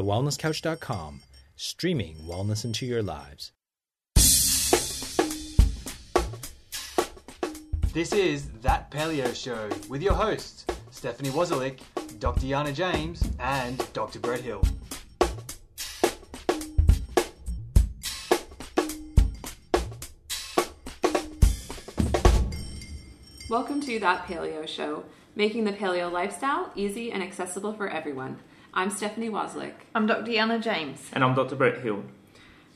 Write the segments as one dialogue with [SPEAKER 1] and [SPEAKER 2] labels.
[SPEAKER 1] thewellnesscouch.com, streaming wellness into your lives.
[SPEAKER 2] This is That Paleo Show with your hosts, Stephanie Wozalik, Dr. Yana James, and Dr. Brett Hill.
[SPEAKER 3] Welcome to That Paleo Show, making the paleo lifestyle easy and accessible for everyone. I'm Stephanie Wozlik.
[SPEAKER 4] I'm Dr. Yana James.
[SPEAKER 5] And I'm Dr. Brett Hill.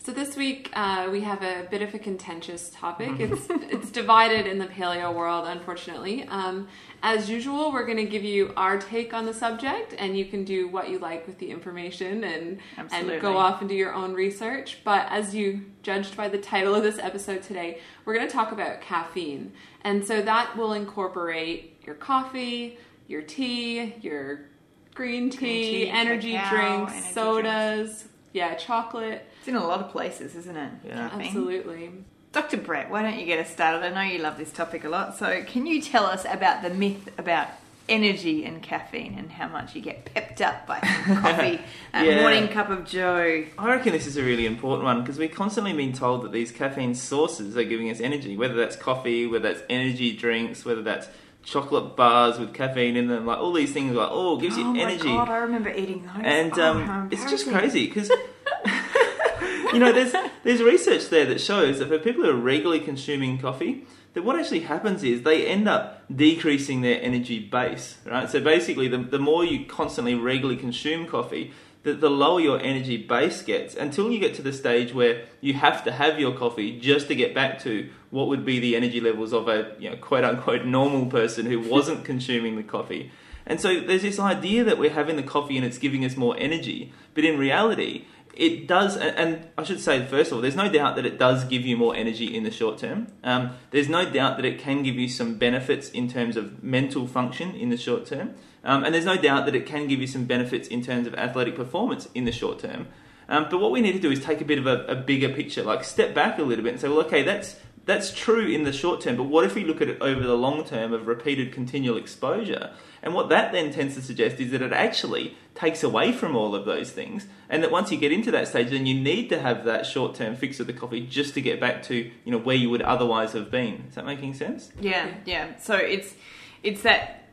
[SPEAKER 3] So this week uh, we have a bit of a contentious topic. It's it's divided in the paleo world, unfortunately. Um, as usual, we're going to give you our take on the subject, and you can do what you like with the information and and go off and do your own research. But as you judged by the title of this episode today, we're going to talk about caffeine, and so that will incorporate your coffee, your tea, your green tea,
[SPEAKER 4] tea,
[SPEAKER 3] energy
[SPEAKER 4] cacao,
[SPEAKER 3] drinks,
[SPEAKER 4] energy
[SPEAKER 3] sodas, yeah, chocolate.
[SPEAKER 4] It's in a lot of places, isn't it?
[SPEAKER 5] Yeah.
[SPEAKER 3] Absolutely.
[SPEAKER 4] Dr. Brett, why don't you get us started? I know you love this topic a lot. So, can you tell us about the myth about energy and caffeine and how much you get pepped up by coffee and
[SPEAKER 5] Yeah.
[SPEAKER 4] morning cup of joe?
[SPEAKER 5] I reckon this is a really important one because we're constantly being told that these caffeine sources are giving us energy, whether that's coffee, whether that's energy drinks, whether that's chocolate bars with caffeine in them, like all these things, like oh, gives you
[SPEAKER 4] oh
[SPEAKER 5] energy.
[SPEAKER 4] my god, I remember eating those.
[SPEAKER 5] and
[SPEAKER 4] Oh,
[SPEAKER 5] um, it's just crazy because you know there's there's research there that shows that for people who are regularly consuming coffee that what actually happens is they end up decreasing their energy base right so basically the, the more you constantly regularly consume coffee the, the lower your energy base gets until you get to the stage where you have to have your coffee just to get back to what would be the energy levels of a you know, quote unquote normal person who wasn't consuming the coffee and so there's this idea that we're having the coffee and it's giving us more energy, but in reality, it does. And I should say, first of all, there's no doubt that it does give you more energy in the short term. Um, there's no doubt that it can give you some benefits in terms of mental function in the short term. Um, and there's no doubt that it can give you some benefits in terms of athletic performance in the short term. Um, but what we need to do is take a bit of a, a bigger picture, like step back a little bit and say, well, okay, that's that's true in the short term, but what if we look at it over the long term of repeated continual exposure? And what that then tends to suggest is that it actually takes away from all of those things, and that once you get into that stage, then you need to have that short term fix of the coffee just to get back to you know where you would otherwise have been. Is that making sense?
[SPEAKER 4] Yeah, yeah. So it's it's that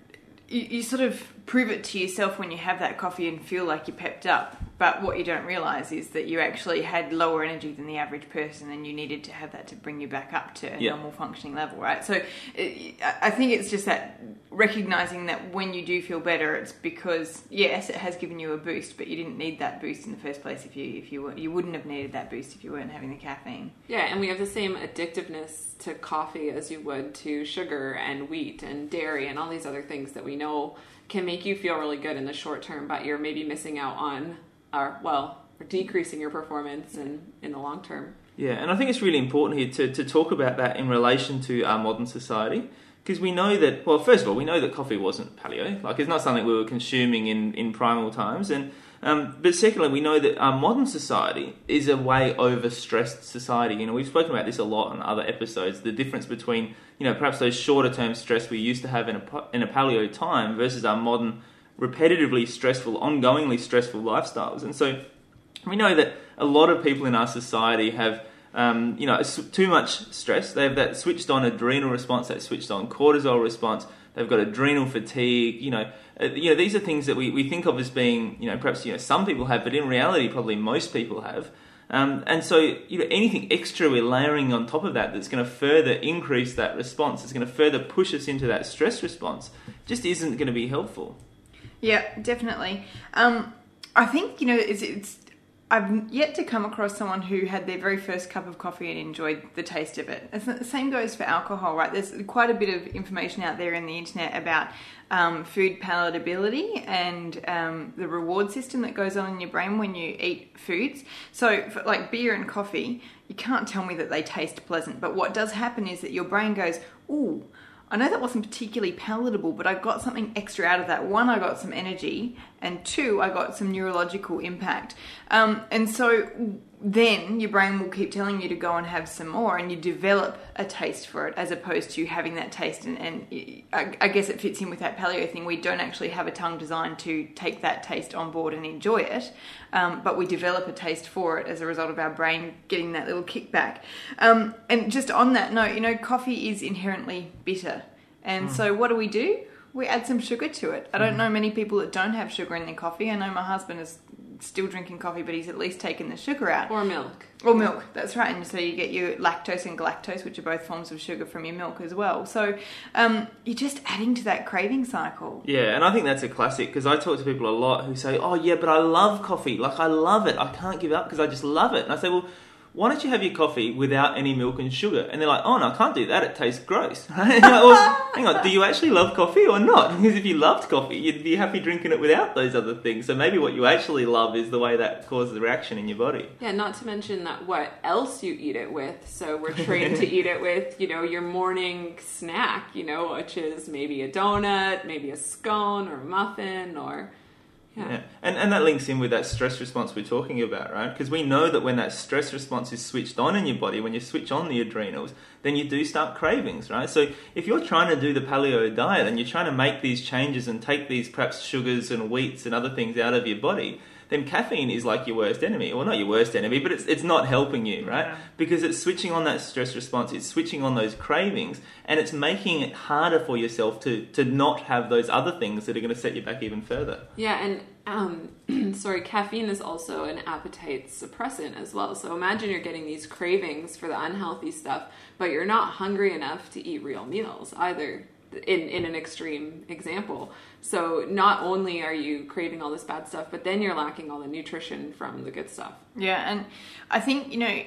[SPEAKER 4] you, you sort of prove it to yourself when you have that coffee and feel like you're pepped up. But what you don't realize is that you actually had lower energy than the average person, and you needed to have that to bring you back up to a
[SPEAKER 5] Yeah.
[SPEAKER 4] normal functioning level, right? So it, I I think it's just that recognizing that when you do feel better, it's because yes, it has given you a boost, but you didn't need that boost in the first place. If you if you were, you wouldn't have needed that boost if you weren't having the caffeine.
[SPEAKER 3] Yeah, and we have the same addictiveness to coffee as you would to sugar and wheat and dairy and all these other things that we know can make you feel really good in the short term, but you're maybe missing out on, or well, or decreasing your performance in in the long term.
[SPEAKER 5] Yeah, and I think it's really important here to, to talk about that in relation to our modern society. Because we know that, well, first of all, we know that coffee wasn't paleo. Like, it's not something we were consuming in, in primal times. And um, But secondly, we know that our modern society is a way overstressed society. You know, we've spoken about this a lot on other episodes the difference between, you know, perhaps those shorter term stress we used to have in a, in a paleo time versus our modern, repetitively stressful, ongoingly stressful lifestyles. And so we know that a lot of people in our society have um, you know too much stress they have that switched on adrenal response that switched on cortisol response they've got adrenal fatigue you know uh, you know these are things that we, we think of as being you know perhaps you know some people have but in reality probably most people have um, and so you know anything extra we're layering on top of that that's going to further increase that response it's going to further push us into that stress response just isn't going to be helpful
[SPEAKER 4] Yeah, definitely. Um, I think you know it's, it's. I've yet to come across someone who had their very first cup of coffee and enjoyed the taste of it. It's the same goes for alcohol, right? There's quite a bit of information out there in the internet about um, food palatability and um, the reward system that goes on in your brain when you eat foods. So, for, like beer and coffee, you can't tell me that they taste pleasant, but what does happen is that your brain goes, "Ooh." I know that wasn't particularly palatable, but I got something extra out of that. One, I got some energy, and two, I got some neurological impact. Um, and so, then your brain will keep telling you to go and have some more, and you develop a taste for it as opposed to having that taste. And, and I, I guess it fits in with that paleo thing. We don't actually have a tongue designed to take that taste on board and enjoy it, um, but we develop a taste for it as a result of our brain getting that little kickback. Um, and just on that note, you know, coffee is inherently bitter. And so, what do we do? We add some sugar to it. I don't know many people that don't have sugar in their coffee. I know my husband is still drinking coffee, but he's at least taken the sugar out.
[SPEAKER 3] Or milk.
[SPEAKER 4] Or milk, that's right. And so you get your lactose and galactose, which are both forms of sugar from your milk as well. So um, you're just adding to that craving cycle.
[SPEAKER 5] Yeah, and I think that's a classic because I talk to people a lot who say, "Oh yeah, but I love coffee. Like I love it. I can't give up because I just love it." And I say, "Well, why don't you have your coffee without any milk and sugar?" And they're like, "Oh no, I can't do that. It tastes gross." Well, hang on, do you actually love coffee or not? Because if you loved coffee, you'd be happy drinking it without those other things. So maybe what you actually love is the way that causes a reaction in your body.
[SPEAKER 3] Yeah, not to mention that what else you eat it with. So we're trained to eat it with, you know, your morning snack, you know, which is maybe a donut, maybe a scone or a muffin or yeah.
[SPEAKER 5] And, and that links in with that stress response we're talking about, right? Because we know that when that stress response is switched on in your body, when you switch on the adrenals, then you do start cravings, right? So if you're trying to do the paleo diet and you're trying to make these changes and take these perhaps sugars and wheats and other things out of your body, then caffeine is like your worst enemy. Well, not your worst enemy, but it's, it's not helping you, right?
[SPEAKER 4] Yeah.
[SPEAKER 5] Because it's switching on that stress response, it's switching on those cravings, and it's making it harder for yourself to, to not have those other things that are going to set you back even further.
[SPEAKER 3] Yeah, and um, sorry, caffeine is also an appetite suppressant as well. So imagine you're getting these cravings for the unhealthy stuff, but you're not hungry enough to eat real meals either. In in an extreme example, so not only are you craving all this bad stuff, but then you're lacking all the nutrition from the good stuff.
[SPEAKER 4] Yeah, and I think you know,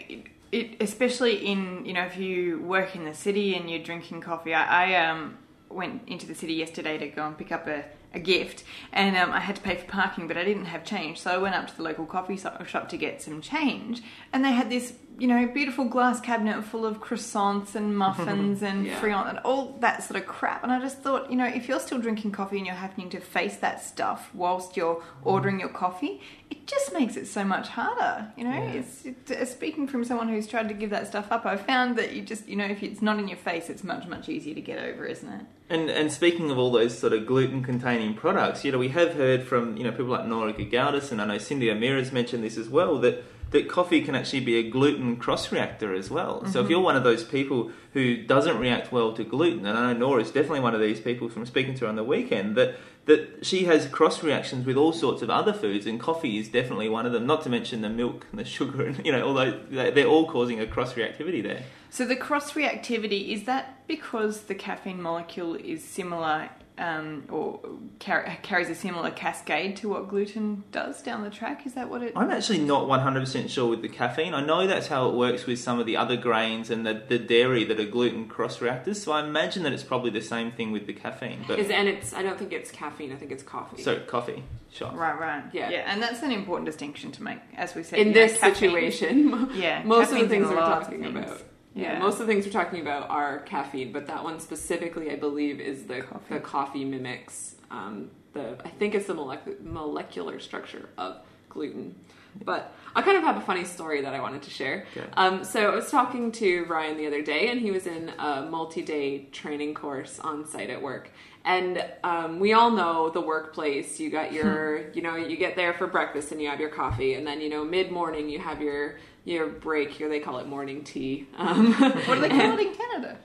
[SPEAKER 4] it, especially in you know, if you work in the city and you're drinking coffee. I, I um went into the city yesterday to go and pick up a, a gift, and um, I had to pay for parking, but I didn't have change, so I went up to the local coffee shop to get some change, and they had this you know beautiful glass cabinet full of croissants and muffins and
[SPEAKER 3] Yeah.
[SPEAKER 4] friand and all that sort of crap. And I just thought, you know, if you're still drinking coffee and you're having to face that stuff whilst you're ordering your coffee, it just makes it so much harder. You know, it's, it, uh, speaking from someone who's tried to give that stuff up, I found that you just, you know, if it's not in your face, it's much much easier to get over, isn't it?
[SPEAKER 5] And and speaking of all those sort of gluten containing products, you know, we have heard from you know people like Nora Gedgaudas and I know Cindy Amira's mentioned this as well that that coffee can actually be a gluten cross reactor as well. So if mm-hmm. you're one of those people who doesn't react well to gluten, and I know Nora is definitely one of these people from speaking to her on the weekend that that she has cross reactions with all sorts of other foods, and coffee is definitely one of them. Not to mention the milk and the sugar, and you know, although they're all causing a cross reactivity there.
[SPEAKER 4] So the cross reactivity is that because the caffeine molecule is similar um, or car- carries a similar cascade to what gluten does down the track? Is that what it?
[SPEAKER 5] I'm actually not 100% sure with the caffeine. I know that's how it works with some of the other grains and the, the dairy that are gluten cross reactors, so I imagine that it's probably the same thing with the caffeine. But
[SPEAKER 3] Is and it's I don't think it's caffeine. I think it's coffee.
[SPEAKER 5] so coffee shot.
[SPEAKER 4] Right, right.
[SPEAKER 3] Yeah.
[SPEAKER 4] yeah, and that's an important distinction to make, as we said.
[SPEAKER 3] in
[SPEAKER 4] you know,
[SPEAKER 3] this situation,
[SPEAKER 4] Yeah,
[SPEAKER 3] most of the things we're
[SPEAKER 4] lots of
[SPEAKER 3] talking
[SPEAKER 4] things.
[SPEAKER 3] about. Yeah.
[SPEAKER 4] Yeah.
[SPEAKER 3] most of the things we're talking about are caffeine, but that one specifically, I believe, is the
[SPEAKER 4] Coffee.
[SPEAKER 3] the coffee mimics um, the. I think it's the molec- molecular structure of gluten. But I kind of have a funny story that I wanted to share.
[SPEAKER 5] Okay.
[SPEAKER 3] Um, so I was talking to Ryan the other day, and he was in a multi-day training course on site at work. And um, we all know the workplace. You got your, you know, you get there for breakfast and you have your coffee, and then you know mid morning you have your your break. Here they call it morning tea. Um,
[SPEAKER 4] What do they call it in Canada?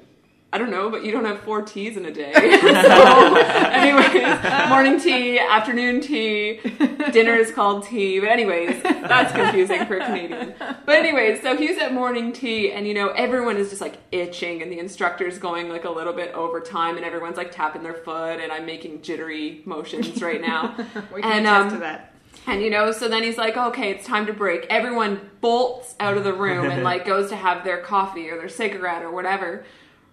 [SPEAKER 3] I don't know, but you don't have four teas in a day. so, anyways, morning tea, afternoon tea, dinner is called tea. But anyways, that's confusing for a Canadian. But anyways, so he's at morning tea, and you know everyone is just like itching, and the instructor's going like a little bit over time, and everyone's like tapping their foot, and I'm making jittery motions right now.
[SPEAKER 4] We can
[SPEAKER 3] And,
[SPEAKER 4] attest
[SPEAKER 3] um,
[SPEAKER 4] to that.
[SPEAKER 3] And you know, so then he's like, okay, it's time to break. Everyone bolts out of the room and like goes to have their coffee or their cigarette or whatever.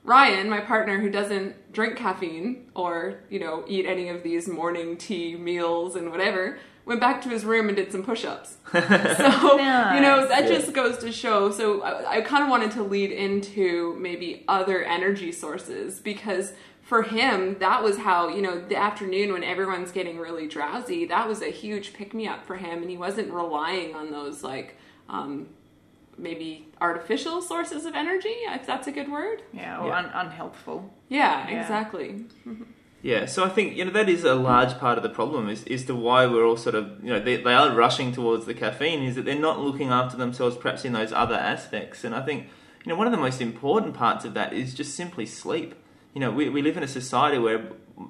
[SPEAKER 3] Ryan, my partner who doesn't drink caffeine or, you know, eat any of these morning tea meals and whatever, went back to his room and did some push ups. so, you know, that just goes to show. So I, I kind of wanted to lead into maybe other energy sources because for him, that was how, you know, the afternoon when everyone's getting really drowsy, that was a huge pick me up for him. And he wasn't relying on those like, um, maybe artificial sources of energy, if that's a good word.
[SPEAKER 4] Yeah, or
[SPEAKER 5] Yeah.
[SPEAKER 4] Un- unhelpful.
[SPEAKER 3] Yeah,
[SPEAKER 4] Yeah.
[SPEAKER 3] exactly.
[SPEAKER 5] Yeah, so I think you know that is a large part of the problem is is to why we're all sort of you know they, they are rushing towards the caffeine is that they're not looking after themselves perhaps in those other aspects and I think you know one of the most important parts of that is just simply sleep. You know we, we live in a society where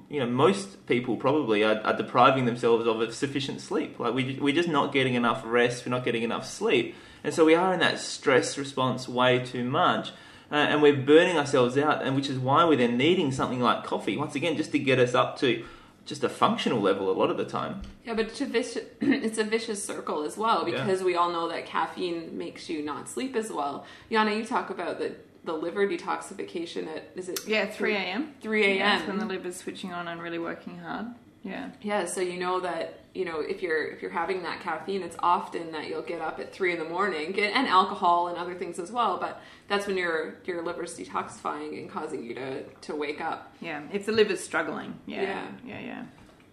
[SPEAKER 5] you know most people probably are, are depriving themselves of sufficient sleep. Like we we're just not getting enough rest, we're not getting enough sleep, and so we are in that stress response way too much uh, and we're burning ourselves out, and which is why we're then needing something like coffee once again, just to get us up to just a functional level a lot of the time.
[SPEAKER 3] Yeah, but it's a vicious, it's a vicious circle as well
[SPEAKER 5] Yeah.
[SPEAKER 3] because we all know that caffeine makes you not sleep as well. Yana, you talk about the the liver detoxification at is it
[SPEAKER 4] Yeah, 3 a.m.
[SPEAKER 3] 3
[SPEAKER 4] Yeah, when the
[SPEAKER 3] a.m.
[SPEAKER 4] liver's switching on and really working hard. Yeah.
[SPEAKER 3] Yeah, so you know that you know if you're if you're having that caffeine, it's often that you'll get up at three in the morning, get, and alcohol and other things as well. But that's when your your liver's detoxifying and causing you to to wake up.
[SPEAKER 4] Yeah, if the liver's struggling. Yeah.
[SPEAKER 3] Yeah.
[SPEAKER 4] Yeah, yeah.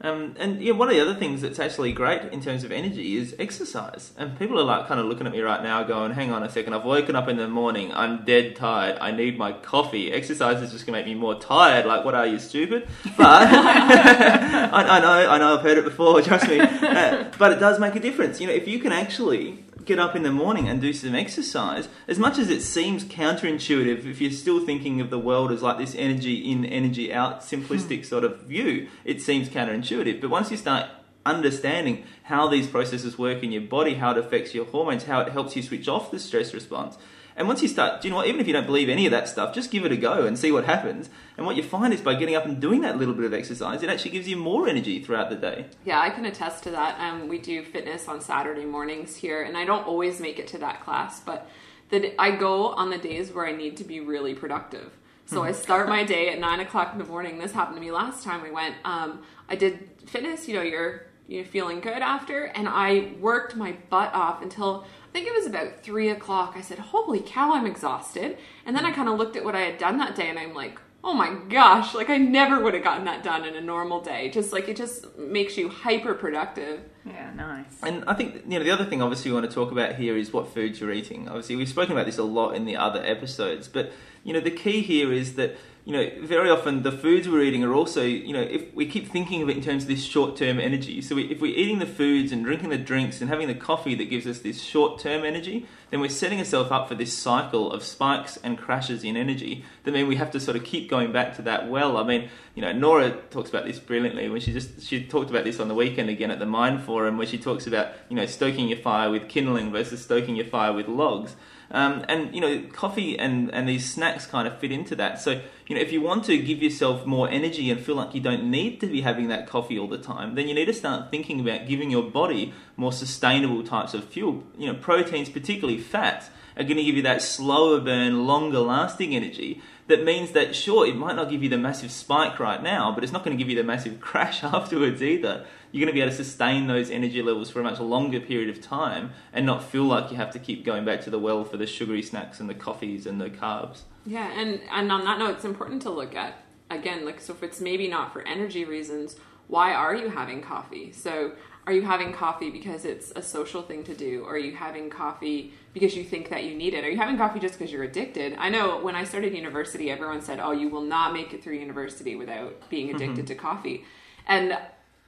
[SPEAKER 5] Um, and yeah, one of the other things that's actually great in terms of energy is exercise. And people are like kind of looking at me right now, going, "Hang on a second, I've woken up in the morning, I'm dead tired, I need my coffee. Exercise is just going to make me more tired. Like, what are you stupid?" But I, I know, I know, I've heard it before. Trust me. Uh, but it does make a difference. You know, if you can actually get up in the morning and do some exercise, as much as it seems counterintuitive, if you're still thinking of the world as like this energy in, energy out, simplistic hmm. sort of view, it seems counterintuitive. But once you start understanding how these processes work in your body, how it affects your hormones, how it helps you switch off the stress response. And once you start, do you know what, even if you don't believe any of that stuff, just give it a go and see what happens. And what you find is by getting up and doing that little bit of exercise, it actually gives you more energy throughout the day.
[SPEAKER 3] Yeah, I can attest to that. Um, we do fitness on Saturday mornings here, and I don't always make it to that class, but the, I go on the days where I need to be really productive. So I start my day at nine o'clock in the morning. This happened to me last time we went. Um, I did fitness. You know, you're you're feeling good after, and I worked my butt off until think it was about three o'clock. I said, "Holy cow, I'm exhausted." And then I mm. kind of looked at what I had done that day, and I'm like, "Oh my gosh!" Like I never would have gotten that done in a normal day. Just like it just makes you hyper productive.
[SPEAKER 4] Yeah, nice.
[SPEAKER 5] And I think you know the other thing, obviously, we want to talk about here is what foods you're eating. Obviously, we've spoken about this a lot in the other episodes, but you know the key here is that you know very often the foods we're eating are also you know if we keep thinking of it in terms of this short-term energy. So we, if we're eating the foods and drinking the drinks and having the coffee that gives us this short-term energy, then we're setting ourselves up for this cycle of spikes and crashes in energy. That mean we have to sort of keep going back to that well. I mean, you know, Nora talks about this brilliantly when she just she talked about this on the weekend again at the Mind Forum, where she talks about you know stoking your fire with kindling versus stoking your fire with logs. Um, and you know, coffee and, and these snacks kind of fit into that. So you know, if you want to give yourself more energy and feel like you don't need to be having that coffee all the time, then you need to start thinking about giving your body more sustainable types of fuel. You know, proteins, particularly fats, are going to give you that slower burn, longer lasting energy. That means that sure, it might not give you the massive spike right now, but it's not going to give you the massive crash afterwards either. You're going to be able to sustain those energy levels for a much longer period of time and not feel like you have to keep going back to the well for the sugary snacks and the coffees and the carbs.
[SPEAKER 3] Yeah, and and on that note, it's important to look at again, like so if it's maybe not for energy reasons, why are you having coffee? So are you having coffee because it's a social thing to do? Or are you having coffee because you think that you need it? Are you having coffee just because you're addicted? I know when I started university, everyone said, "Oh, you will not make it through university without being mm-hmm. addicted to coffee," and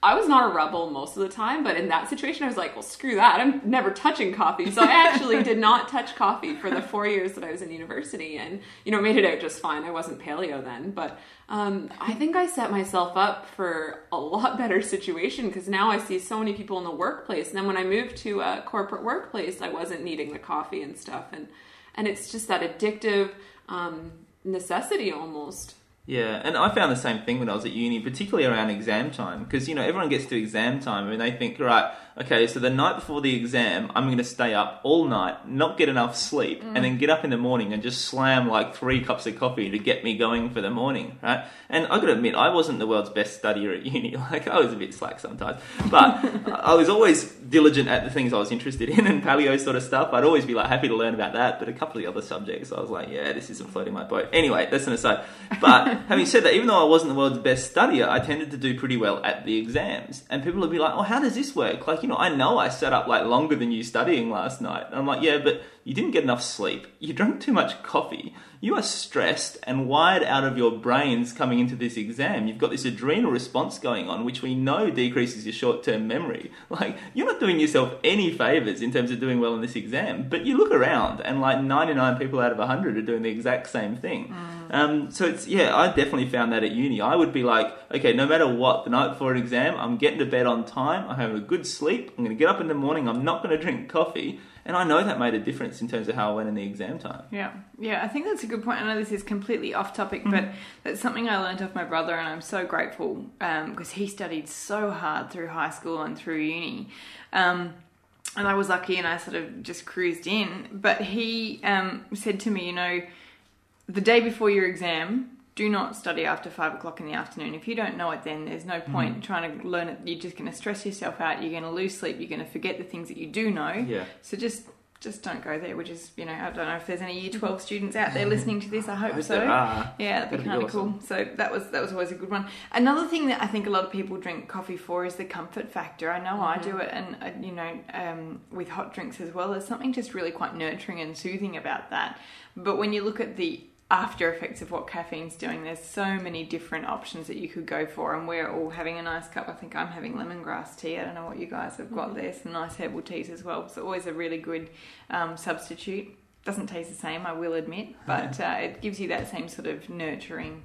[SPEAKER 3] I was not a rebel most of the time, but in that situation, I was like, well, screw that. I'm never touching coffee. So I actually did not touch coffee for the four years that I was in university and, you know, made it out just fine. I wasn't paleo then, but um, I think I set myself up for a lot better situation because now I see so many people in the workplace. And then when I moved to a corporate workplace, I wasn't needing the coffee and stuff. And, and it's just that addictive um, necessity almost.
[SPEAKER 5] Yeah, and I found the same thing when I was at uni, particularly around exam time, because you know everyone gets to exam time and they think, right, okay, so the night before the exam, I'm going to stay up all night, not get enough sleep, and then get up in the morning and just slam like three cups of coffee to get me going for the morning, right? And I got to admit, I wasn't the world's best studier at uni. Like I was a bit slack sometimes, but I was always diligent at the things I was interested in and paleo sort of stuff. I'd always be like happy to learn about that, but a couple of the other subjects, I was like, yeah, this isn't floating my boat. Anyway, that's an aside. But having said that, even though I wasn't the world's best studier, I tended to do pretty well at the exams. And people would be like, oh, how does this work? Like, you know, I know I sat up like longer than you studying last night. And I'm like, yeah, but you didn't get enough sleep, you drank too much coffee, you are stressed and wired out of your brains coming into this exam. You've got this adrenal response going on, which we know decreases your short term memory. Like, you're not doing yourself any favors in terms of doing well in this exam, but you look around and like 99 people out of 100 are doing the exact same thing. Um, so it's, yeah, I definitely found that at uni. I would be like, okay, no matter what, the night before an exam, I'm getting to bed on time, I'm having a good sleep, I'm going to get up in the morning, I'm not going to drink coffee. And I know that made a difference in terms of how I went in the exam time.
[SPEAKER 4] Yeah, yeah, I think that's a good point. I know this is completely off topic,
[SPEAKER 5] Mm-hmm.
[SPEAKER 4] but that's something I learned off my brother, and I'm so grateful because he studied so hard through high school and through uni. Um, and I was lucky and I sort of just cruised in. But he um, said to me, you know, the day before your exam, do not study after five o'clock in the afternoon. If you don't know it, then there's no
[SPEAKER 5] Mm-hmm.
[SPEAKER 4] point trying to learn it. You're just going to stress yourself out. You're going to lose sleep. You're going to forget the things that you do know.
[SPEAKER 5] Yeah.
[SPEAKER 4] So just just don't go there. Which is, you know, I don't know if there's any Year Twelve students out there listening to this. I hope
[SPEAKER 5] hope
[SPEAKER 4] so.
[SPEAKER 5] there are.
[SPEAKER 4] Yeah, that'd be kind of
[SPEAKER 5] awesome.
[SPEAKER 4] cool. So that was that was always a good one. Another thing that I think a lot of people drink coffee for is the comfort factor. I know I do it, and uh, you know, um, with hot drinks as well. There's something just really quite nurturing and soothing about that. But when you look at the after effects of what caffeine's doing, there's so many different options that you could go for, and we're all having a nice cup. I think I'm having lemongrass tea. I don't know what you guys have got there. Some nice herbal teas as well. So always a really good um, substitute. Doesn't taste the same, I will admit, but uh, it gives you that same sort of nurturing.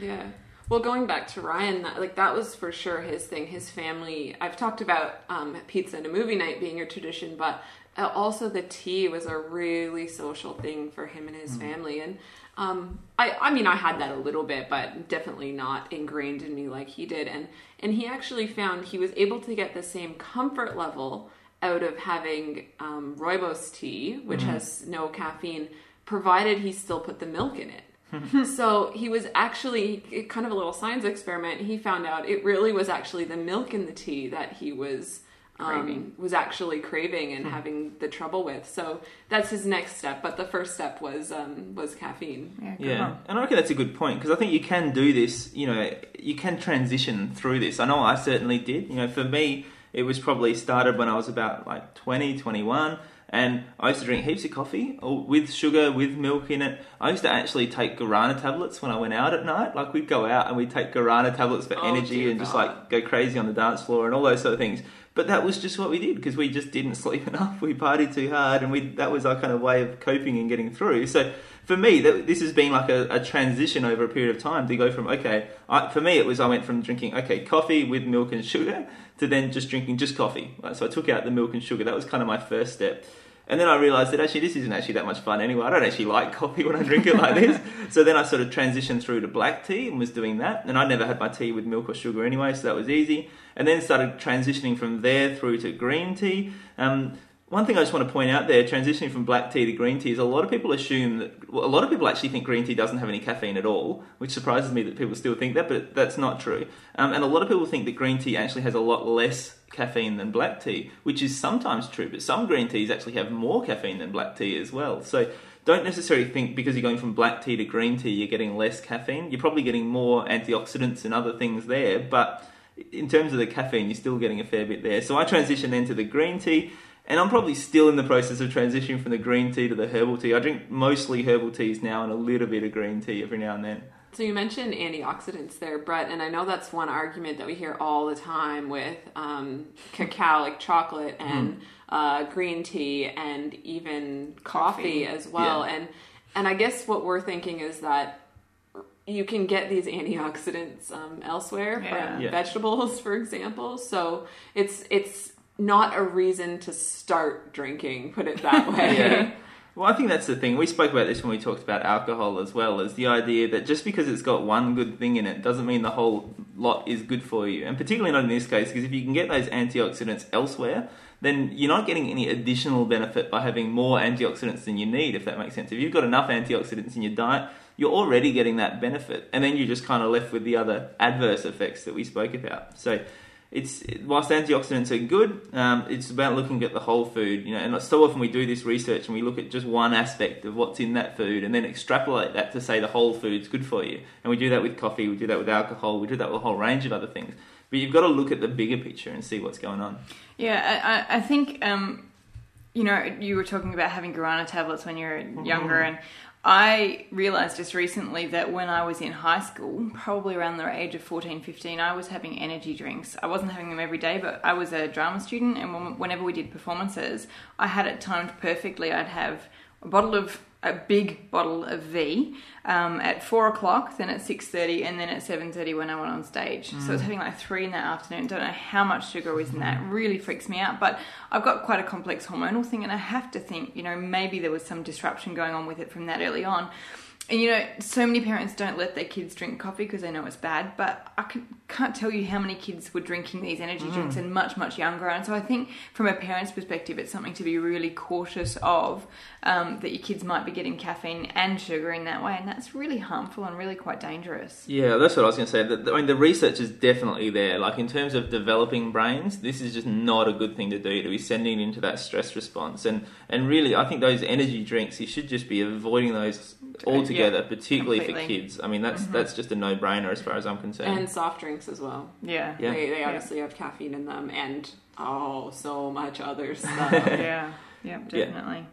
[SPEAKER 3] Yeah. Well, going back to Ryan, that, like that was for sure his thing. His family. I've talked about um, pizza and a movie night being a tradition, but also the tea was a really social thing for him and his family. And um, I, I mean, I had that a little bit, but definitely not ingrained in me like he did. And and he actually found he was able to get the same comfort level out of having um, rooibos tea, which has no caffeine, provided he still put the milk in it. so he was actually kind of a little science experiment. He found out it really was actually the milk in the tea that he was um, was actually craving and having the trouble with. So that's his next step. But the first step was um, was caffeine.
[SPEAKER 4] Yeah, good
[SPEAKER 5] Yeah, and I reckon that's a good point because I think you can do this. You know, you can transition through this. I know I certainly did. You know, for me, it was probably started when I was about like 20, 21, and I used to drink heaps of coffee with sugar, with milk in it. I used to actually take guarana tablets when I went out at night. Like we'd go out and we'd take guarana tablets for
[SPEAKER 3] Oh,
[SPEAKER 5] energy
[SPEAKER 3] dear
[SPEAKER 5] and just like go crazy on the dance floor and all those sort of things. But that was just what we did because we just didn't sleep enough. We partied too hard, and we that was our kind of way of coping and getting through. So for me, that, this has been like a, a transition over a period of time to go from okay. I, for me, it was I went from drinking okay coffee with milk and sugar to then just drinking just coffee. Right? So I took out the milk and sugar. That was kind of my first step. And then I realised that actually this isn't actually that much fun anyway. I don't actually like coffee when I drink it like this. so then I sort of transitioned through to black tea and was doing that. And I never had my tea with milk or sugar anyway, so that was easy. And then started transitioning from there through to green tea. Um, one thing I just want to point out there, transitioning from black tea to green tea, is a lot of people assume that well, a lot of people actually think green tea doesn't have any caffeine at all, which surprises me that people still think that, but that's not true. Um, and a lot of people think that green tea actually has a lot less caffeine than black tea, which is sometimes true, but some green teas actually have more caffeine than black tea as well. So don't necessarily think because you're going from black tea to green tea, you're getting less caffeine. You're probably getting more antioxidants and other things there, but in terms of the caffeine, you're still getting a fair bit there. So I transitioned then to the green tea, and I'm probably still in the process of transitioning from the green tea to the herbal tea. I drink mostly herbal teas now and a little bit of green tea every now and then.
[SPEAKER 3] So you mentioned antioxidants there, Brett, and I know that's one argument that we hear all the time with um, cacao, like chocolate, and uh, green tea, and even coffee,
[SPEAKER 4] Coffee.
[SPEAKER 3] as well.
[SPEAKER 5] Yeah.
[SPEAKER 3] And and I guess what we're thinking is that you can get these antioxidants um, elsewhere
[SPEAKER 4] Yeah.
[SPEAKER 3] from
[SPEAKER 5] Yeah.
[SPEAKER 3] vegetables, for example. So it's it's not a reason to start drinking. Put it that way.
[SPEAKER 5] Yeah. Well, I think that's the thing. We spoke about this when we talked about alcohol as well, is the idea that just because it's got one good thing in it doesn't mean the whole lot is good for you. And particularly not in this case, because if you can get those antioxidants elsewhere, then you're not getting any additional benefit by having more antioxidants than you need, if that makes sense. If you've got enough antioxidants in your diet, you're already getting that benefit. And then you're just kind of left with the other adverse effects that we spoke about. So it's whilst antioxidants are good, um, it's about looking at the whole food. You know, and so often we do this research and we look at just one aspect of what's in that food, and then extrapolate that to say the whole food's good for you. And we do that with coffee, we do that with alcohol, we do that with a whole range of other things. But you've got to look at the bigger picture and see what's going on.
[SPEAKER 4] Yeah, I, I think um, you know, you were talking about having guarana tablets when you were younger, and I realized just recently that when I was in high school, probably around the age of 14, 15, I was having energy drinks. I wasn't having them every day, but I was a drama student, and whenever we did performances, I had it timed perfectly. I'd have a bottle of a big bottle of V um, at four o'clock, then at six thirty, and then at seven thirty when I went on stage. So I was having like three in the afternoon. Don't know how much sugar was in that. Really freaks me out. But I've got quite a complex hormonal thing, and I have to think, you know, maybe there was some disruption going on with it from that early on. And you know, so many parents don't let their kids drink coffee because they know it's bad. But I can, can't tell you how many kids were drinking these energy drinks and much, much younger. And so I think, from a parent's perspective, it's something to be really cautious of um, that your kids might be getting caffeine and sugar in that way, and that's really harmful and really quite dangerous.
[SPEAKER 5] Yeah, that's what I was going to say. The- I mean, the research is definitely there. Like in terms of developing brains, this is just not a good thing to do to be sending into that stress response. And and really, I think those energy drinks you should just be avoiding those altogether,
[SPEAKER 4] Yeah,
[SPEAKER 5] particularly for kids. I mean, that's that's just a no brainer as far as I'm concerned.
[SPEAKER 3] And soft drinks as well.
[SPEAKER 4] Yeah.
[SPEAKER 5] Yeah.
[SPEAKER 3] They, they obviously have caffeine in them and oh, so much other stuff.
[SPEAKER 4] Yeah. Yeah, definitely.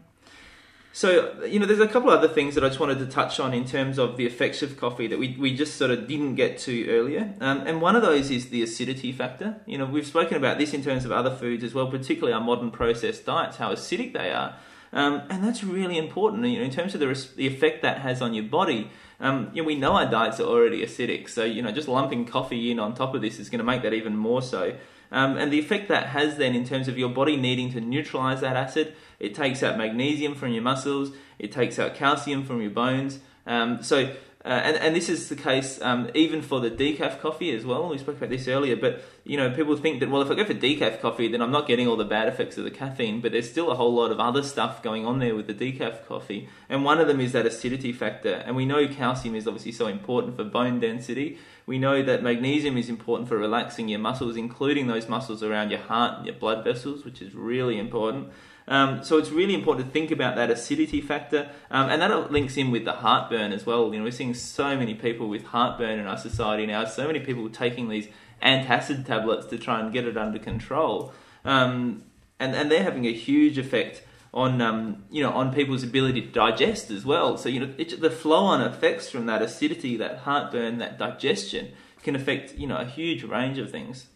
[SPEAKER 5] So, you know, there's a couple other things that I just wanted to touch on in terms of the effects of coffee that we, we just sort of didn't get to earlier. Um, and one of those is the acidity factor. You know, we've spoken about this in terms of other foods as well, particularly our modern processed diets, how acidic they are. Um, and that's really important, you know, in terms of the, res- the effect that has on your body. Um, you know, we know our diets are already acidic, so, you know, just lumping coffee in on top of this is going to make that even more so. Um, and the effect that has then in terms of your body needing to neutralize that acid, it takes out magnesium from your muscles, it takes out calcium from your bones. Um, so, uh, and, and this is the case um, even for the decaf coffee as well. We spoke about this earlier, but you know, people think that well, if I go for decaf coffee, then I'm not getting all the bad effects of the caffeine. But there's still a whole lot of other stuff going on there with the decaf coffee, and one of them is that acidity factor. And we know calcium is obviously so important for bone density. We know that magnesium is important for relaxing your muscles, including those muscles around your heart and your blood vessels, which is really important. Um, so it's really important to think about that acidity factor, um, and that links in with the heartburn as well. You know, we're seeing so many people with heartburn in our society now. So many people taking these antacid tablets to try and get it under control, um, and and they're having a huge effect on um, you know on people's ability to digest as well. So you know it, the flow-on effects from that acidity, that heartburn, that digestion can affect you know a huge range of things.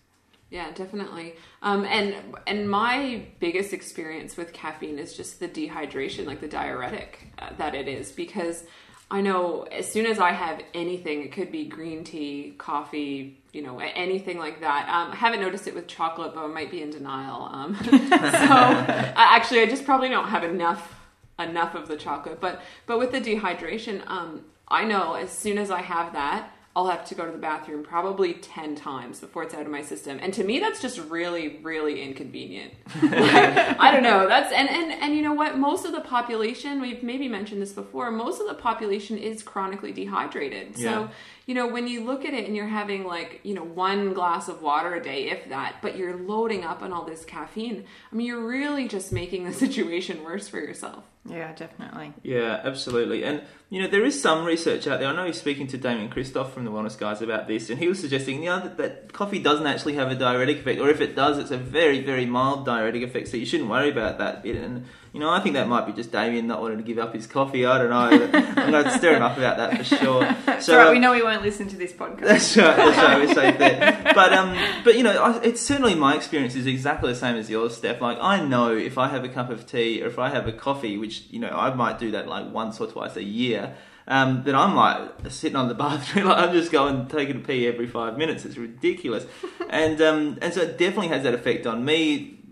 [SPEAKER 3] Yeah, definitely. Um, and and my biggest experience with caffeine is just the dehydration, like the diuretic uh, that it is, because I know as soon as I have anything, it could be green tea, coffee, you know, anything like that. Um, I haven't noticed it with chocolate, but I might be in denial. Um, so I- actually, I just probably don't have enough enough of the chocolate. But but with the dehydration, um, I know as soon as I have that. I'll have to go to the bathroom probably 10 times before it's out of my system. And to me, that's just really, really inconvenient. I don't know. That's, and, and, and you know what? Most of the population, we've maybe mentioned this before, most of the population is chronically dehydrated.
[SPEAKER 5] Yeah.
[SPEAKER 3] So, you know, when you look at it and you're having like, you know, one glass of water a day, if that, but you're loading up on all this caffeine, I mean, you're really just making the situation worse for yourself.
[SPEAKER 4] Yeah, definitely.
[SPEAKER 5] Yeah, absolutely. And you know, there is some research out there. I know he's speaking to Damian Kristof from the Wellness Guys about this, and he was suggesting, you know, that, that coffee doesn't actually have a diuretic effect, or if it does, it's a very, very mild diuretic effect. So you shouldn't worry about that bit. And you know, I think that might be just Damian not wanting to give up his coffee. I don't know. I'm going to stir him up about that for sure.
[SPEAKER 4] So right,
[SPEAKER 5] um,
[SPEAKER 4] we know he won't listen to this podcast.
[SPEAKER 5] that's right. That's right. We're safe there. But um, but you know, I, it's certainly my experience is exactly the same as yours, Steph. Like I know if I have a cup of tea or if I have a coffee, which you know I might do that like once or twice a year. Um, that I'm like sitting on the bathroom, like I'm just going taking a pee every five minutes. It's ridiculous, and um, and so it definitely has that effect on me.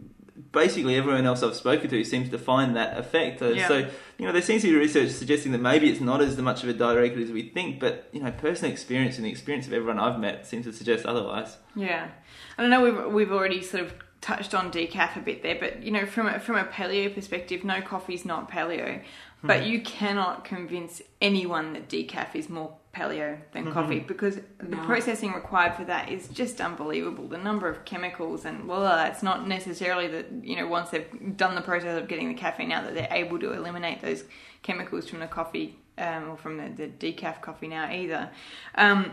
[SPEAKER 5] Basically, everyone else I've spoken to seems to find that effect. Uh,
[SPEAKER 4] Yeah.
[SPEAKER 5] So you know, there seems to be research suggesting that maybe it's not as much of a direct as we think, but you know, personal experience and the experience of everyone I've met seems to suggest otherwise.
[SPEAKER 4] Yeah, I don't know. We've we've already sort of touched on decaf a bit there, but you know, from a, from a paleo perspective, no coffee's not paleo, but you cannot convince anyone that decaf is more paleo than coffee because the
[SPEAKER 3] No.
[SPEAKER 4] processing required for that is just unbelievable. The number of chemicals and well, it's not necessarily that you know once they've done the process of getting the caffeine out that they're able to eliminate those chemicals from the coffee um, or from the, the decaf coffee now either. Um,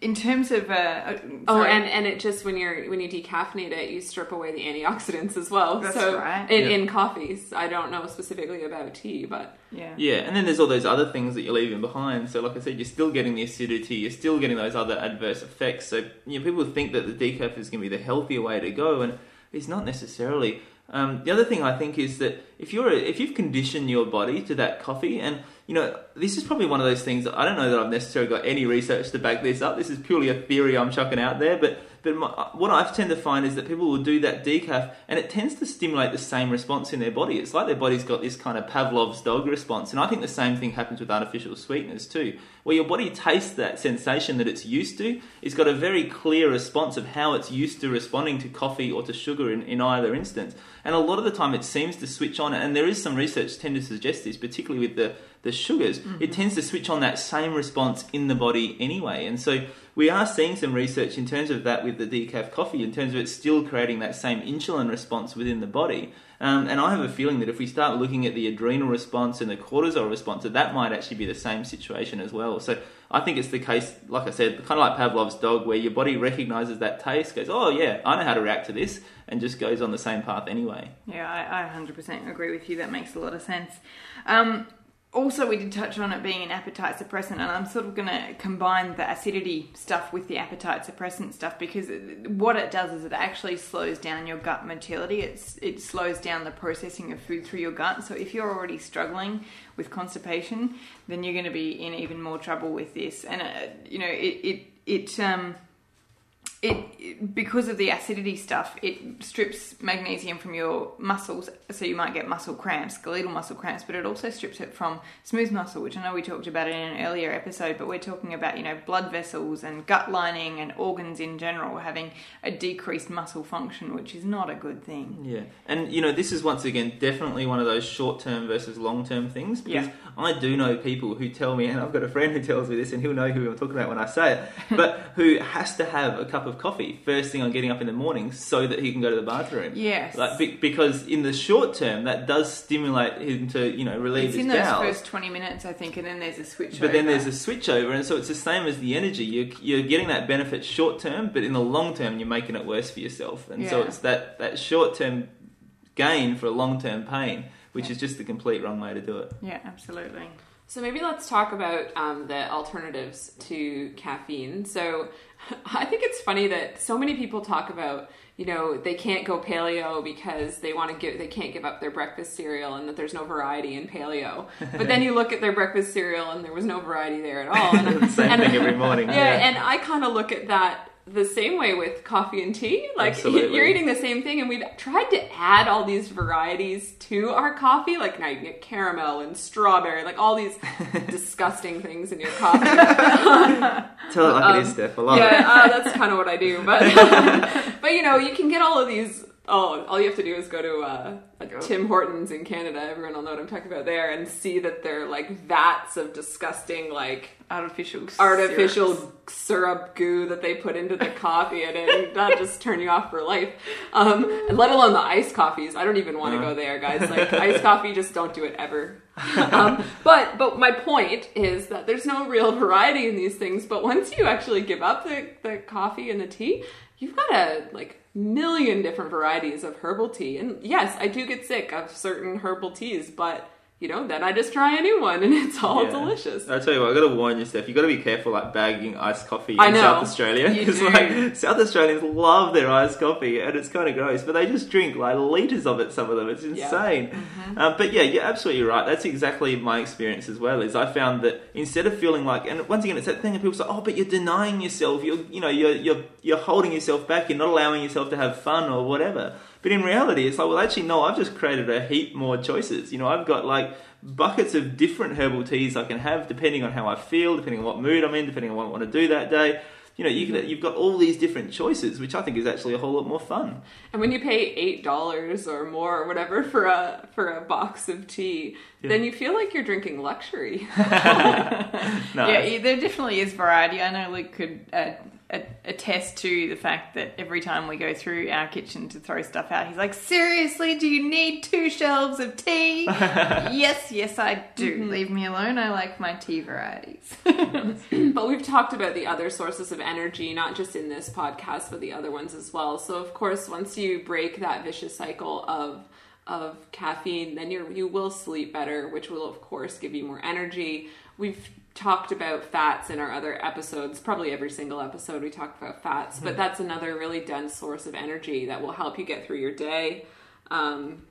[SPEAKER 4] in terms of uh, uh,
[SPEAKER 3] Oh, and, and it just when you're when you decaffeinate it, you strip away the antioxidants as well.
[SPEAKER 4] That's
[SPEAKER 3] so
[SPEAKER 4] right.
[SPEAKER 3] in,
[SPEAKER 5] Yeah.
[SPEAKER 3] in coffees, I don't know specifically about tea, but
[SPEAKER 4] yeah,
[SPEAKER 5] Yeah, and then there's all those other things that you're leaving behind. So, like I said, you're still getting the acidity, you're still getting those other adverse effects. So, you know, people think that the decaf is going to be the healthier way to go, and it's not necessarily. Um, the other thing I think is that if you're if you've conditioned your body to that coffee, and you know this is probably one of those things I don't know that I've necessarily got any research to back this up. This is purely a theory I'm chucking out there, but but my, uh, what I've tend to find is that people will do that decaf, and it tends to stimulate the same response in their body. It's like their body's got this kind of Pavlov's dog response, and I think the same thing happens with artificial sweeteners too, where your body tastes that sensation that it's used to. It's got a very clear response of how it's used to responding to coffee or to sugar in, in either instance, and a lot of the time it seems to switch on. And there is some research tend to suggest this, particularly with the the sugars, it tends to switch on that same response in the body anyway. And so we are seeing some research in terms of that with the decaf coffee, in terms of it still creating that same insulin response within the body. Um, and I have a feeling that if we start looking at the adrenal response and the cortisol response, that that might actually be the same situation as well. So I think it's the case, like I said, kind of like Pavlov's dog, where your body recognizes that taste, goes, oh yeah, I know how to react to this, and just goes on the same path anyway.
[SPEAKER 4] Yeah, I, I 100% agree with you. That makes a lot of sense. Um, also, we did touch on it being an appetite suppressant, and I'm sort of going to combine the acidity stuff with the appetite suppressant stuff because it- what it does is it actually slows down your gut motility. It's it slows down the processing of food through your gut. So if you're already struggling with constipation, then you're going to be in even more trouble with this. And uh, you know, it it it um it, because of the acidity stuff, it strips magnesium from your muscles, so you might get muscle cramps, skeletal muscle cramps. But it also strips it from smooth muscle, which I know we talked about in an earlier episode. But we're talking about you know blood vessels and gut lining and organs in general having a decreased muscle function, which is not a good thing.
[SPEAKER 5] Yeah, and you know this is once again definitely one of those short-term versus long-term things because
[SPEAKER 4] Yeah.
[SPEAKER 5] I do know people who tell me, and I've got a friend who tells me this, and he'll know who I'm talking about when I say it, but who has to have a cup of coffee first thing on getting up in the morning so that he can go to the bathroom.
[SPEAKER 4] Yes.
[SPEAKER 5] Like be- because in the short term that does stimulate him to you know relieve
[SPEAKER 4] It's
[SPEAKER 5] his
[SPEAKER 4] in those
[SPEAKER 5] bowels.
[SPEAKER 4] first twenty minutes, I think, and then there's a switch.
[SPEAKER 5] But then there's a switch over, and so it's the same as the energy. You're, you're getting that benefit short term, but in the long term, you're making it worse for yourself. And so it's that, that short term gain for a long term pain, which is just the complete wrong way to do it.
[SPEAKER 4] yeah, absolutely.
[SPEAKER 3] So maybe let's talk about um, the alternatives to caffeine. So I think it's funny that so many people talk about, you know, they can't go paleo because they want to give, they can't give up their breakfast cereal and that there's no variety in paleo. But then you look at their breakfast cereal and there was no variety there at all. And,
[SPEAKER 5] Same
[SPEAKER 3] and-
[SPEAKER 5] thing every morning.
[SPEAKER 3] yeah, and I kind of look at that the same way with coffee and tea. Like
[SPEAKER 5] Absolutely.
[SPEAKER 3] you're eating the same thing, and we've tried to add all these varieties to our coffee. Like now you can get caramel and strawberry, like all these disgusting things in your coffee.
[SPEAKER 5] Tell it like it is,
[SPEAKER 3] Um,
[SPEAKER 5] Steph. I love it.
[SPEAKER 3] yeah, uh, that's kind of what I do. But but you know, you can get all of these. Oh, all you have to do is go to uh, a Tim Hortons in Canada. Everyone will know what I'm talking about there, and see that they're like vats of disgusting like
[SPEAKER 4] Artificial,
[SPEAKER 3] artificial
[SPEAKER 4] syrups.
[SPEAKER 3] syrup goo that they put into the coffee and it that just turn you off for life. Um and let alone the iced coffees. I don't even want to go there guys. Like iced coffee just don't do it ever. Um, but but my point is that there's no real variety in these things but once you actually give up the, the coffee and the tea you've got a like million different varieties of herbal tea. And yes i do get sick of certain herbal teas but you know then i just try a new one and it's all
[SPEAKER 5] Yeah.
[SPEAKER 3] delicious
[SPEAKER 5] I tell you what, I got to warn you, Steph. You got to be careful, like bagging iced coffee in. South Australia.
[SPEAKER 3] You
[SPEAKER 5] 'Cause,
[SPEAKER 3] do.
[SPEAKER 5] like South Australians love their iced coffee, and it's kind of gross. But they just drink like liters of it. Some of them, it's
[SPEAKER 3] Yeah.
[SPEAKER 5] insane.
[SPEAKER 3] Mm-hmm.
[SPEAKER 5] Um, but yeah, you're absolutely right. That's exactly my experience as well. Is I found that instead of feeling like, and once again, it's that thing that people say, "Oh, but you're denying yourself. You're, you know, you're you're you're holding yourself back. You're not allowing yourself to have fun or whatever." But in reality, it's like, well, actually, no. I've just created a heap more choices. You know, I've got like buckets of different herbal teas I can have depending on how I feel, depending on what mood I'm in, depending on what I want to do that day. You know, you can, you've got all these different choices, which I think is actually a whole lot more fun.
[SPEAKER 3] And when you pay eight dollars or more or whatever for a for a box of tea, then you feel like you're drinking luxury.
[SPEAKER 5] No,
[SPEAKER 4] Yeah, yeah, there definitely is variety. I know Luke could uh, a- attest to the fact that every time we go through our kitchen to throw stuff out, he's like, "Seriously, do you need two shelves of tea?" yes, yes, I do. Mm-hmm. Leave me alone. I like my tea varieties.
[SPEAKER 3] but we've talked about the other sources of energy, not just in this podcast, but the other ones as well. So, of course, once you break that vicious cycle of of caffeine, then you you will sleep better, which will of course give you more energy. We've talked about fats in our other episodes, probably every single episode we talked about fats, but that's another really dense source of energy that will help you get through your day. Um,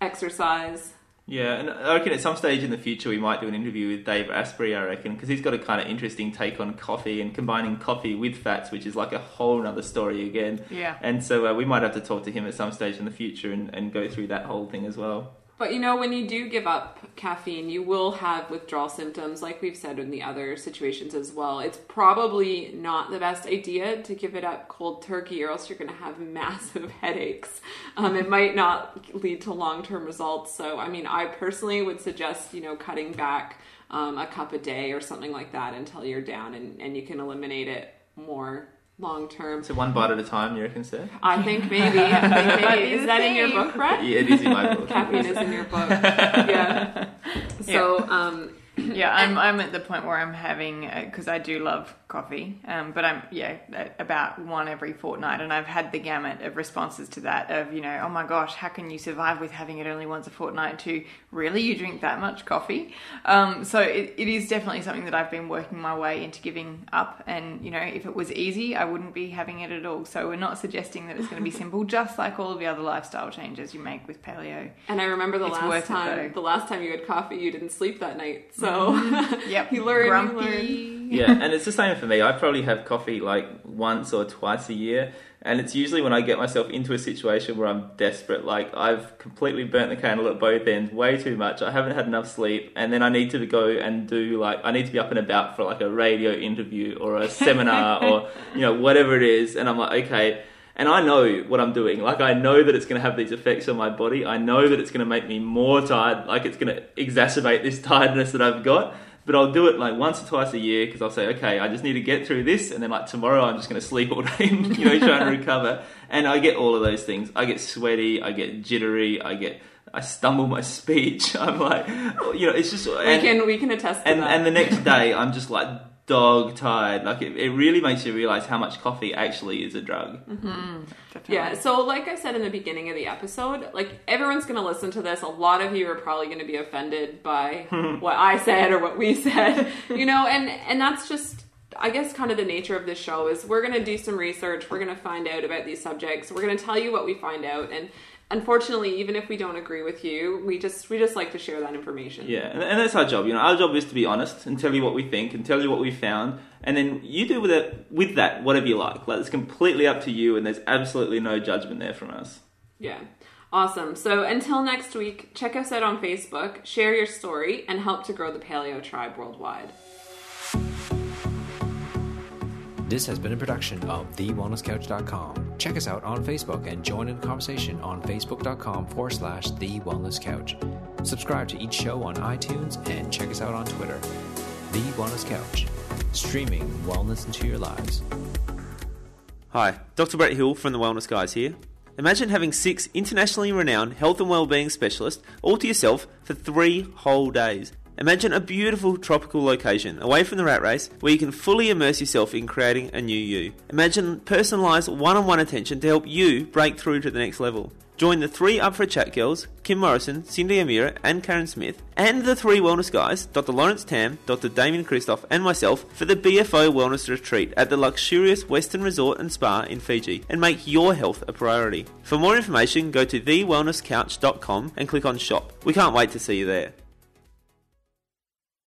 [SPEAKER 3] exercise.
[SPEAKER 5] Yeah, and I reckon at some stage in the future we might do an interview with Dave Asprey, I reckon, because he's got a kind of interesting take on coffee and combining coffee with fats, which is like a whole other story again.
[SPEAKER 4] Yeah.
[SPEAKER 5] And so uh, we might have to talk to him at some stage in the future and, and go through that whole thing as well.
[SPEAKER 3] But you know, when you do give up caffeine, you will have withdrawal symptoms, like we've said in the other situations as well. It's probably not the best idea to give it up cold turkey, or else you're going to have massive headaches. Um, it might not lead to long term results. So, I mean, I personally would suggest, you know, cutting back um, a cup a day or something like that until you're down and, and you can eliminate it more long term.
[SPEAKER 5] So one bite at a time, you reckon, Steph?
[SPEAKER 3] I think maybe. I think maybe. Is
[SPEAKER 4] the
[SPEAKER 3] that in your book, Brett?
[SPEAKER 5] Yeah, it is in my book.
[SPEAKER 3] Caffeine is in your book. Yeah. So, um,
[SPEAKER 4] Yeah, I'm I'm at the point where I'm having because I do love coffee, um, but I'm yeah about one every fortnight, and I've had the gamut of responses to that of you know oh my gosh how can you survive with having it only once a fortnight to really you drink that much coffee, um, so it, it is definitely something that I've been working my way into giving up, and you know if it was easy I wouldn't be having it at all. So we're not suggesting that it's going to be simple, just like all of the other lifestyle changes you make with paleo.
[SPEAKER 3] and I remember the
[SPEAKER 4] It's
[SPEAKER 3] last time, the last time you had coffee, you didn't sleep that night. So,
[SPEAKER 4] Yep,
[SPEAKER 3] you learn, you learn.
[SPEAKER 4] grumpy.
[SPEAKER 5] yeah, and it's the same for me. I probably have coffee like once or twice a year, and it's usually when I get myself into a situation where I'm desperate. Like I've completely burnt the candle at both ends, way too much. I haven't had enough sleep, and then I need to go and do like I need to be up and about for like a radio interview or a seminar or you know whatever it is, and I'm like okay. And I know what I'm doing. Like I know that it's going to have these effects on my body. I know that it's going to make me more tired. Like it's going to exacerbate this tiredness that I've got but I'll do it like once or twice a year because I'll say, okay, I just need to get through this, and then like tomorrow I'm just going to sleep all day, and, you know, try and recover. And I get all of those things. I get sweaty, I get jittery, I get, I stumble my speech. I'm like, you know, it's just
[SPEAKER 3] We can we can attest to
[SPEAKER 5] and,
[SPEAKER 3] that.
[SPEAKER 5] and the next day I'm just like dog tired. Like it, it really makes you realize how much coffee actually is a drug. Mm-hmm.
[SPEAKER 4] Definitely.
[SPEAKER 3] Yeah, so like I said in the beginning of the episode, like everyone's going to listen to this. A lot of you are probably going to be offended by what I said or what we said, you know, and and that's just I guess kind of the nature of this show is we're going to do some research, we're going to find out about these subjects, we're going to tell you what we find out and unfortunately even if we don't agree with you, we just we just like to share that information.
[SPEAKER 5] Yeah, and, and that's our job. You know, our job is to be honest and tell you what we think and tell you what we found, and then you do with it with that whatever you like. Like it's completely up to you, and there's absolutely no judgment there from us.
[SPEAKER 3] Yeah. Awesome. So until next week, check us out on Facebook, share your story, and help to grow the paleo tribe worldwide.
[SPEAKER 1] This has been a production of TheWellnessCouch.com. Check us out on Facebook and join in the conversation on Facebook.com forward slash The Wellness Couch. Subscribe to each show on iTunes and check us out on Twitter. The Wellness Couch, streaming wellness into your lives.
[SPEAKER 5] Hi, Dr. Brett Hill from the Wellness Guys here. Imagine having six internationally renowned health and well-being specialists all to yourself for three whole days. Imagine a beautiful tropical location away from the rat race where you can fully immerse yourself in creating a new you. Imagine personalised one on one attention to help you break through to the next level. Join the three Up for a Chat girls, Kim Morrison, Cyndi O'Meara, and Karen Smith, and the three wellness guys, Dr. Lawrence Tam, Dr. Damian Kristof, and myself, for the BFO Wellness Retreat at the luxurious Westin Resort and Spa in Fiji, and make your health a priority. For more information, go to thewellnesscouch.com and click on Shop. We can't wait to see you there.